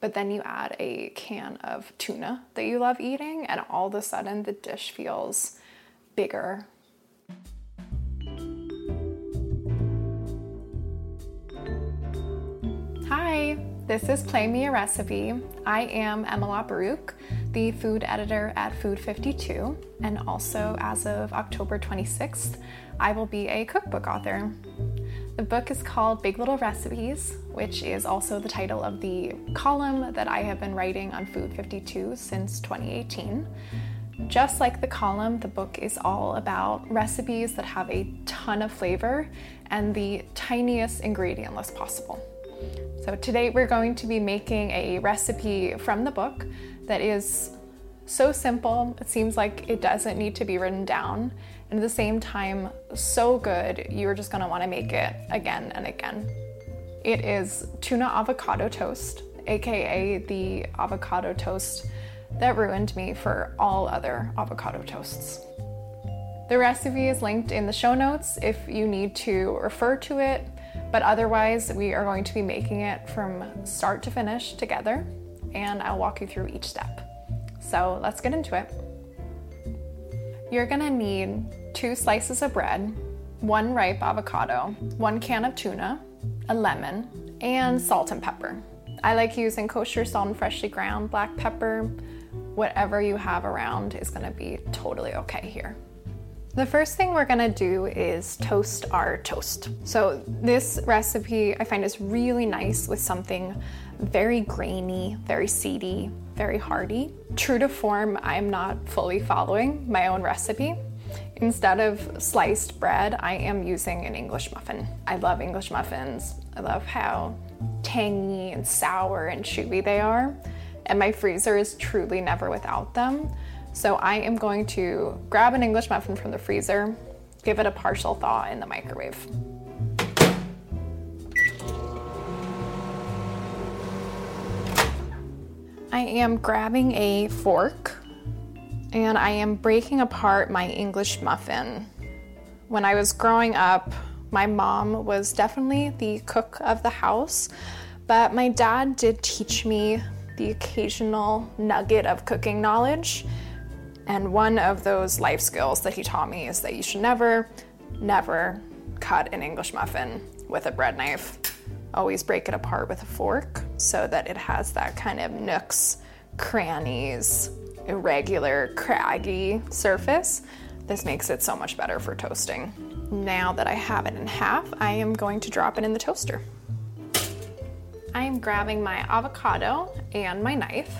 but then you add a can of tuna that you love eating, and all of a sudden the dish feels bigger. Hi, this is Play Me a Recipe. I am Emma Laperruque, the food editor at Food 52, and also as of October 26th, I will be a cookbook author. The book is called Big Little Recipes, which is also the title of the column that I have been writing on Food 52 since 2018. Just like the column, the book is all about recipes that have a ton of flavor and the tiniest ingredient list possible. So, today we're going to be making a recipe from the book that is so simple, it seems like it doesn't need to be written down, and at the same time, so good, you're just gonna wanna make it again and again. It is tuna avocado toast, aka the avocado toast that ruined me for all other avocado toasts. The recipe is linked in the show notes if you need to refer to it, but otherwise, we are going to be making it from start to finish together, and I'll walk you through each step. So let's get into it. You're gonna need two slices of bread, one ripe avocado, one can of tuna, a lemon, and salt and pepper. I like using kosher salt and freshly ground black pepper. Whatever you have around is gonna be totally okay here. The first thing we're gonna do is toast our toast. So, this recipe I find is really nice with something very grainy, very seedy, very hearty. True to form, I'm not fully following my own recipe. Instead of sliced bread, I am using an English muffin. I love English muffins. I love how tangy and sour and chewy they are. And my freezer is truly never without them. So I am going to grab an English muffin from the freezer, give it a partial thaw in the microwave. I am grabbing a fork and I am breaking apart my English muffin. When I was growing up, my mom was definitely the cook of the house, but my dad did teach me the occasional nugget of cooking knowledge. And one of those life skills that he taught me is that you should never, never cut an English muffin with a bread knife always break it apart with a fork so that it has that kind of nooks, crannies, irregular, craggy surface. This makes it so much better for toasting. Now that I have it in half, I am going to drop it in the toaster. I am grabbing my avocado and my knife,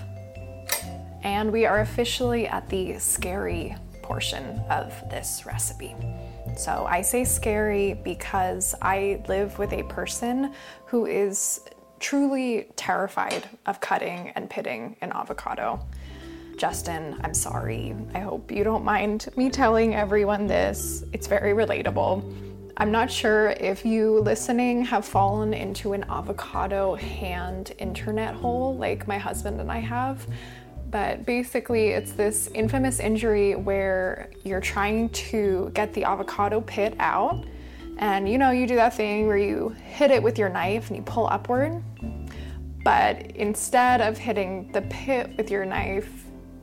and we are officially at the scary portion of this recipe. So I say scary because I live with a person who is truly terrified of cutting and pitting an avocado. Justin, I'm sorry. I hope you don't mind me telling everyone this. It's very relatable. I'm not sure if you listening have fallen into an avocado hand internet hole like my husband and I have. But basically, it's this infamous injury where you're trying to get the avocado pit out. And you know, you do that thing where you hit it with your knife and you pull upward. But instead of hitting the pit with your knife,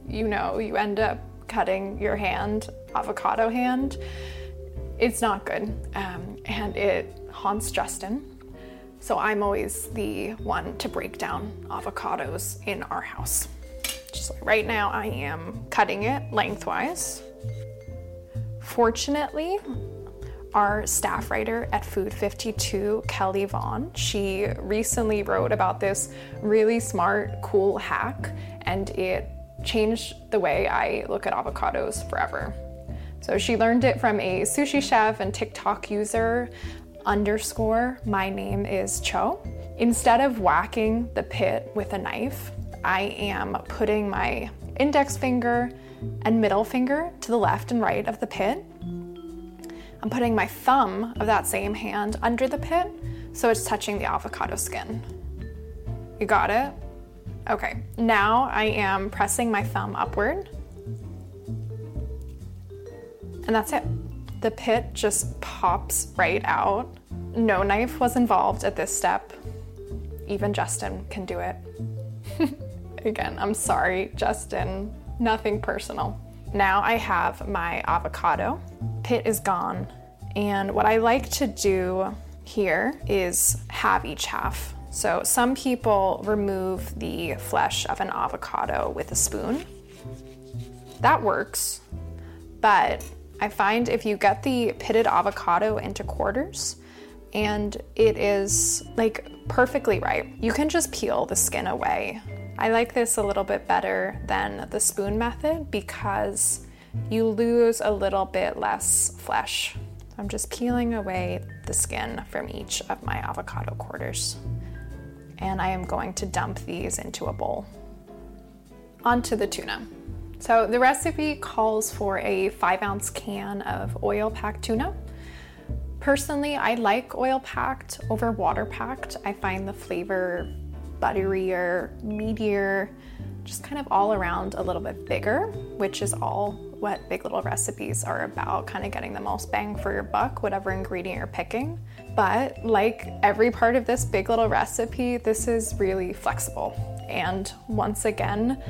you know, you end up cutting your hand, avocado hand. It's not good. Um, and it haunts Justin. So I'm always the one to break down avocados in our house. Just like right now, I am cutting it lengthwise. Fortunately, our staff writer at Food 52, Kelly Vaughan, she recently wrote about this really smart, cool hack, and it changed the way I look at avocados forever. So she learned it from a sushi chef and TikTok user underscore my name is Cho. Instead of whacking the pit with a knife, I am putting my index finger and middle finger to the left and right of the pit. I'm putting my thumb of that same hand under the pit so it's touching the avocado skin. You got it? Okay, now I am pressing my thumb upward. And that's it. The pit just pops right out. No knife was involved at this step. Even Justin can do it. Again, I'm sorry, Justin. Nothing personal. Now I have my avocado. Pit is gone. And what I like to do here is have each half. So some people remove the flesh of an avocado with a spoon. That works. But I find if you get the pitted avocado into quarters, and it is like perfectly ripe, You can just peel the skin away I like this a little bit better than the spoon method because you lose a little bit less flesh. I'm just peeling away the skin from each of my avocado quarters. And I am going to dump these into a bowl. Onto the tuna. So the recipe calls for a five ounce can of oil packed tuna. Personally, I like oil packed over water packed. I find the flavor butterier, meatier, just kind of all around a little bit bigger, which is all what Big Little Recipes are about, kind of getting the most bang for your buck, whatever ingredient you're picking. But like every part of this Big Little recipe, this is really flexible. And once again,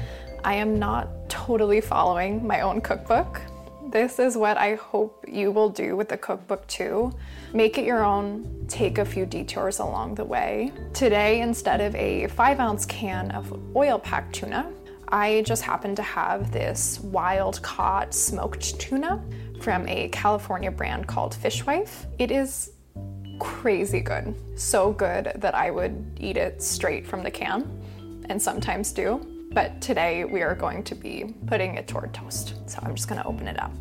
I am not totally following my own cookbook. This is what I hope you will do with the cookbook too. Make it your own, take a few detours along the way. Today, instead of a five ounce can of oil packed tuna, I just happen to have this wild caught smoked tuna from a California brand called Fishwife. It is crazy good. So good that I would eat it straight from the can, and sometimes do. But today we are going to be putting it toward toast. So I'm just gonna open it up.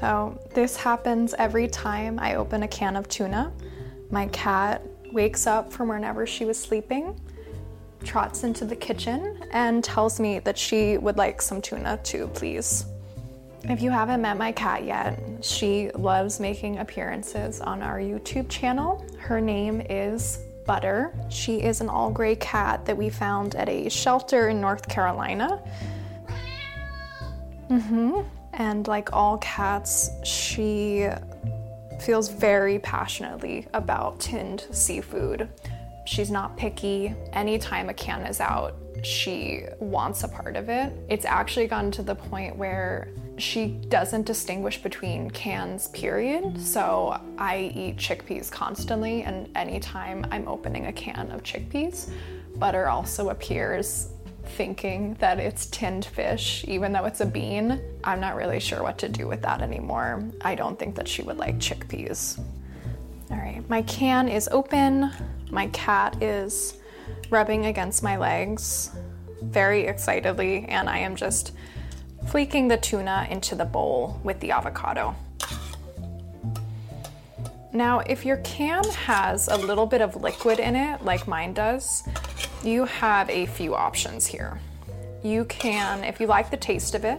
So this happens every time I open a can of tuna. My cat wakes up from whenever she was sleeping, trots into the kitchen, and tells me that she would like some tuna too, please. If you haven't met my cat yet, she loves making appearances on our YouTube channel. Her name is Butter. She is an all gray cat that we found at a shelter in North Carolina. Mm-hmm. And like all cats, she feels very passionately about tinned seafood. She's not picky. Anytime a can is out, she wants a part of it. It's actually gotten to the point where she doesn't distinguish between cans, period. So I eat chickpeas constantly, and anytime I'm opening a can of chickpeas, butter also appears thinking that it's tinned fish, even though it's a bean. I'm not really sure what to do with that anymore. I don't think that she would like chickpeas. All right, my can is open. My cat is rubbing against my legs very excitedly, and I am just fleeking the tuna into the bowl with the avocado. Now, if your can has a little bit of liquid in it, like mine does, you have a few options here. You can, if you like the taste of it,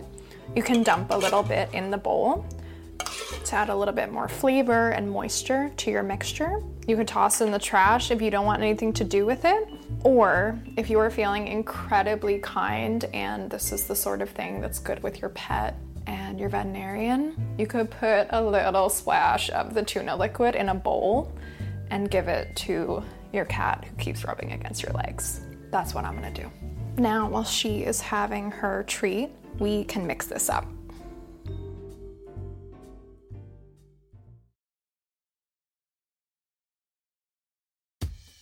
you can dump a little bit in the bowl to add a little bit more flavor and moisture to your mixture. You can toss in the trash if you don't want anything to do with it. Or if you are feeling incredibly kind and this is the sort of thing that's good with your pet and your veterinarian, you could put a little splash of the tuna liquid in a bowl and give it to your cat who keeps rubbing against your legs. That's what I'm gonna do. Now, while she is having her treat, we can mix this up.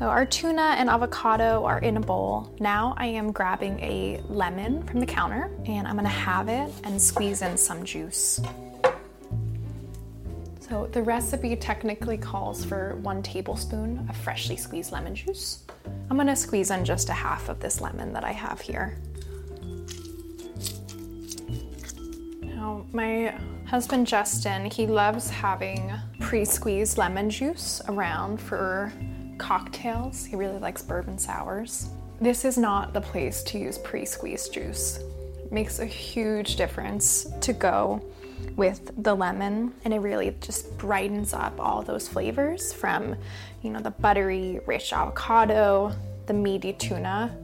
So our tuna and avocado are in a bowl. Now I am grabbing a lemon from the counter and I'm gonna have it and squeeze in some juice. So the recipe technically calls for one tablespoon of freshly squeezed lemon juice. I'm gonna squeeze in just a half of this lemon that I have here. Now my husband Justin, he loves having pre-squeezed lemon juice around for cocktails. He really likes bourbon sours. This is not the place to use pre-squeezed juice. It makes a huge difference to go with the lemon and it really just brightens up all those flavors from, you know, the buttery rich avocado, the meaty tuna.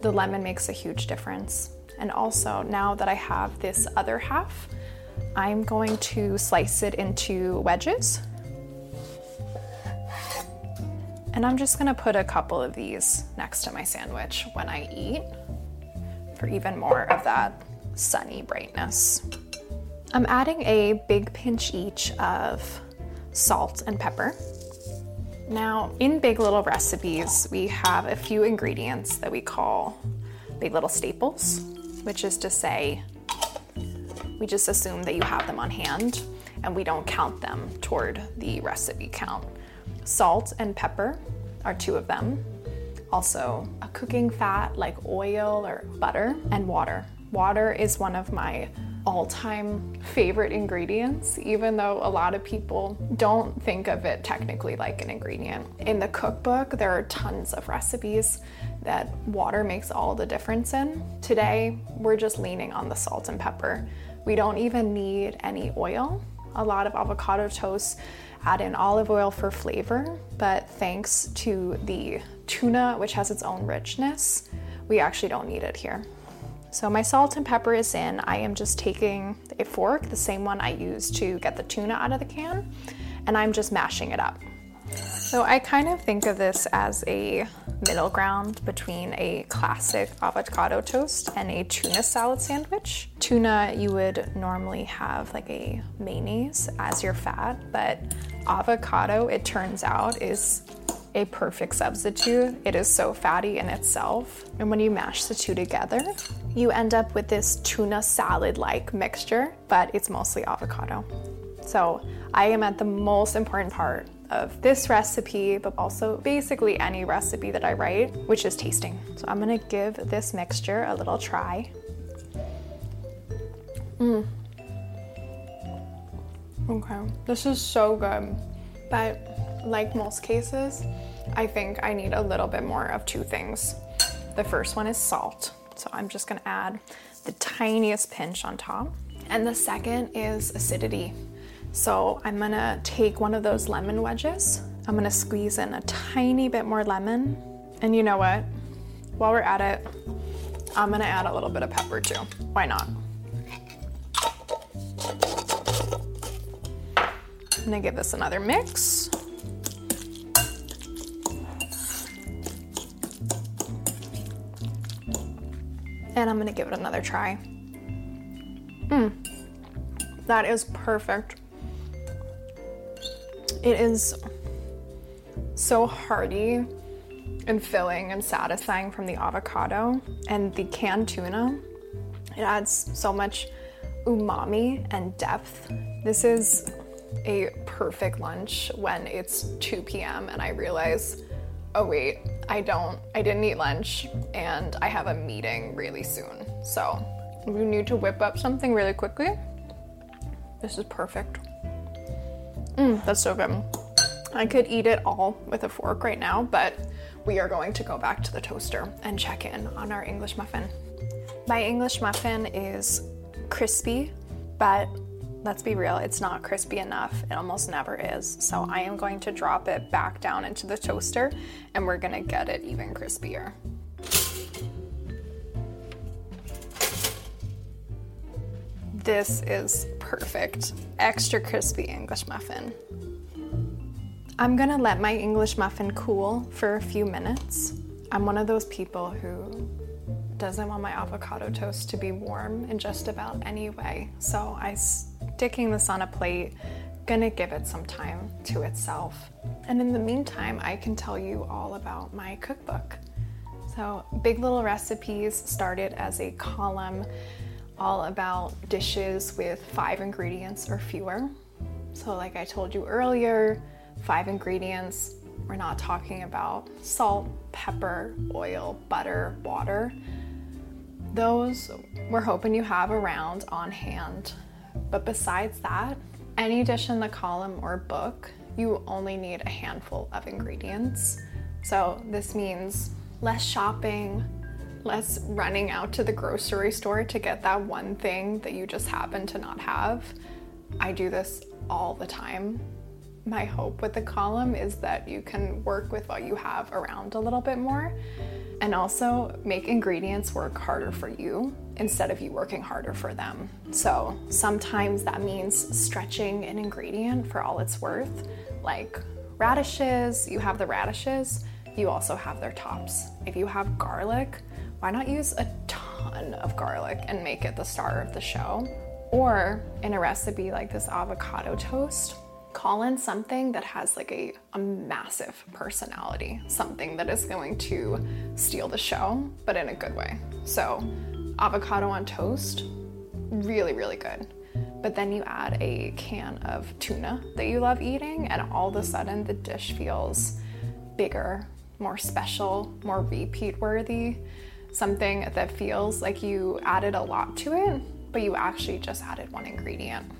The lemon makes a huge difference. And also, now that I have this other half, I'm going to slice it into wedges and I'm just gonna put a couple of these next to my sandwich when I eat for even more of that sunny brightness. I'm adding a big pinch each of salt and pepper. Now, in Big Little Recipes, we have a few ingredients that we call Big Little staples, which is to say, we just assume that you have them on hand and we don't count them toward the recipe count. Salt and pepper are two of them. Also, a cooking fat like oil or butter, and water. Water is one of my all time favorite ingredients, even though a lot of people don't think of it technically like an ingredient. In the cookbook, there are tons of recipes that water makes all the difference in. Today, we're just leaning on the salt and pepper. We don't even need any oil. A lot of avocado toast add in olive oil for flavor, but thanks to the tuna, which has its own richness, we actually don't need it here. So my salt and pepper is in. I am just taking a fork, the same one I used to get the tuna out of the can, and I'm just mashing it up. So I kind of think of this as a middle ground between a classic avocado toast and a tuna salad sandwich. Tuna, you would normally have like a mayonnaise as your fat, but avocado, it turns out, is a perfect substitute. It is so fatty in itself. And when you mash the two together, you end up with this tuna salad like mixture, but it's mostly avocado. So I am at the most important part of this recipe, but also basically any recipe that I write, which is tasting. So I'm gonna give this mixture a little try. Mmm. Okay, this is so good. But like most cases, I think I need a little bit more of two things. The first one is salt. So I'm just gonna add the tiniest pinch on top. And the second is acidity. So I'm gonna take one of those lemon wedges. I'm gonna squeeze in a tiny bit more lemon. And you know what? While we're at it, I'm gonna add a little bit of pepper too. Why not? I'm gonna give this another mix. And I'm gonna give it another try. Mmm, that is perfect. It is so hearty and filling and satisfying from the avocado and the canned tuna. It adds so much umami and depth. This is a perfect lunch when it's 2 p.m. and I realize, oh wait, I don't, I didn't eat lunch and I have a meeting really soon. So you need to whip up something really quickly, this is perfect. Mmm, that's so good. I could eat it all with a fork right now, but we are going to go back to the toaster and check in on our English muffin. My English muffin is crispy, but let's be real, it's not crispy enough. It almost never is. So I am going to drop it back down into the toaster and we're gonna get it even crispier. This is perfect. Extra crispy English muffin. I'm gonna let my English muffin cool for a few minutes. I'm one of those people who doesn't want my avocado toast to be warm in just about any way. So I'm sticking this on a plate, gonna give it some time to itself. And in the meantime, I can tell you all about my cookbook. So, Big Little Recipes started as a column all about dishes with five ingredients or fewer. So, like I told you earlier, five ingredients. We're not talking about salt, pepper, oil, butter, water. Those we're hoping you have around on hand. But besides that, any dish in the column or book, you only need a handful of ingredients. So this means less shopping, less running out to the grocery store to get that one thing that you just happen to not have. I do this all the time my hope with the column is that you can work with what you have around a little bit more and also make ingredients work harder for you instead of you working harder for them. So sometimes that means stretching an ingredient for all it's worth, like radishes, you have the radishes, you also have their tops. If you have garlic, why not use a ton of garlic and make it the star of the show? Or in a recipe like this avocado toast, call in something that has like a, a massive personality, something that is going to steal the show, but in a good way. So, avocado on toast, really, really good. But then you add a can of tuna that you love eating, and all of a sudden the dish feels bigger, more special, more repeat worthy. Something that feels like you added a lot to it, but you actually just added one ingredient.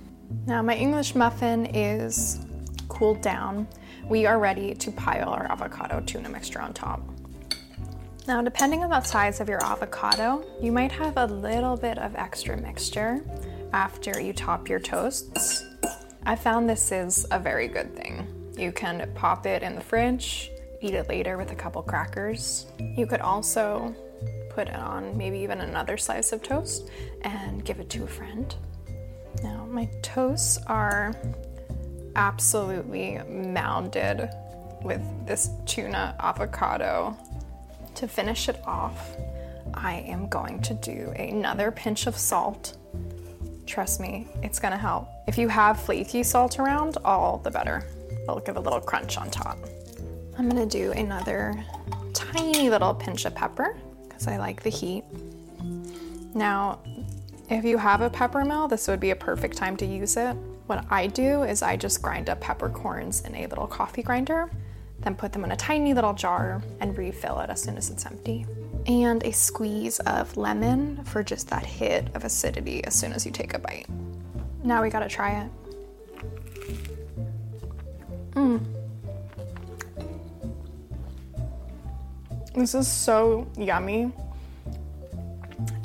Now my English muffin is cooled down. We are ready to pile our avocado tuna mixture on top. Now, depending on the size of your avocado, you might have a little bit of extra mixture after you top your toasts. I found this is a very good thing. You can pop it in the fridge, eat it later with a couple crackers. You could also put it on maybe even another slice of toast and give it to a friend. Now, my toasts are absolutely mounded with this tuna avocado. To finish it off, I am going to do another pinch of salt. Trust me, it's gonna help. If you have flaky salt around, all the better. It'll give a little crunch on top. I'm gonna do another tiny little pinch of pepper because I like the heat. Now, if you have a pepper mill, this would be a perfect time to use it. What I do is I just grind up peppercorns in a little coffee grinder, then put them in a tiny little jar and refill it as soon as it's empty. And a squeeze of lemon for just that hit of acidity as soon as you take a bite. Now we gotta try it. Mmm. This is so yummy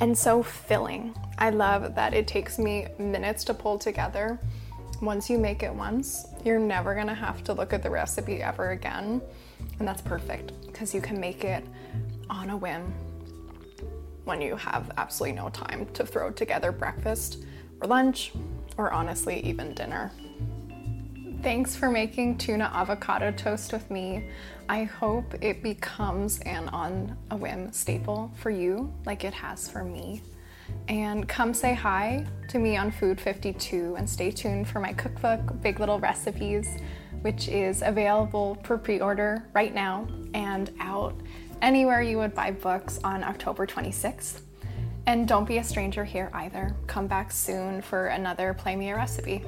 and so filling. I love that it takes me minutes to pull together. Once you make it once, you're never gonna have to look at the recipe ever again. And that's perfect because you can make it on a whim when you have absolutely no time to throw together breakfast or lunch or honestly even dinner. Thanks for making tuna avocado toast with me. I hope it becomes an on a whim staple for you like it has for me. And come say hi to me on Food 52 and stay tuned for my cookbook, Big Little Recipes, which is available for pre order right now and out anywhere you would buy books on October 26th. And don't be a stranger here either. Come back soon for another Play Me a Recipe.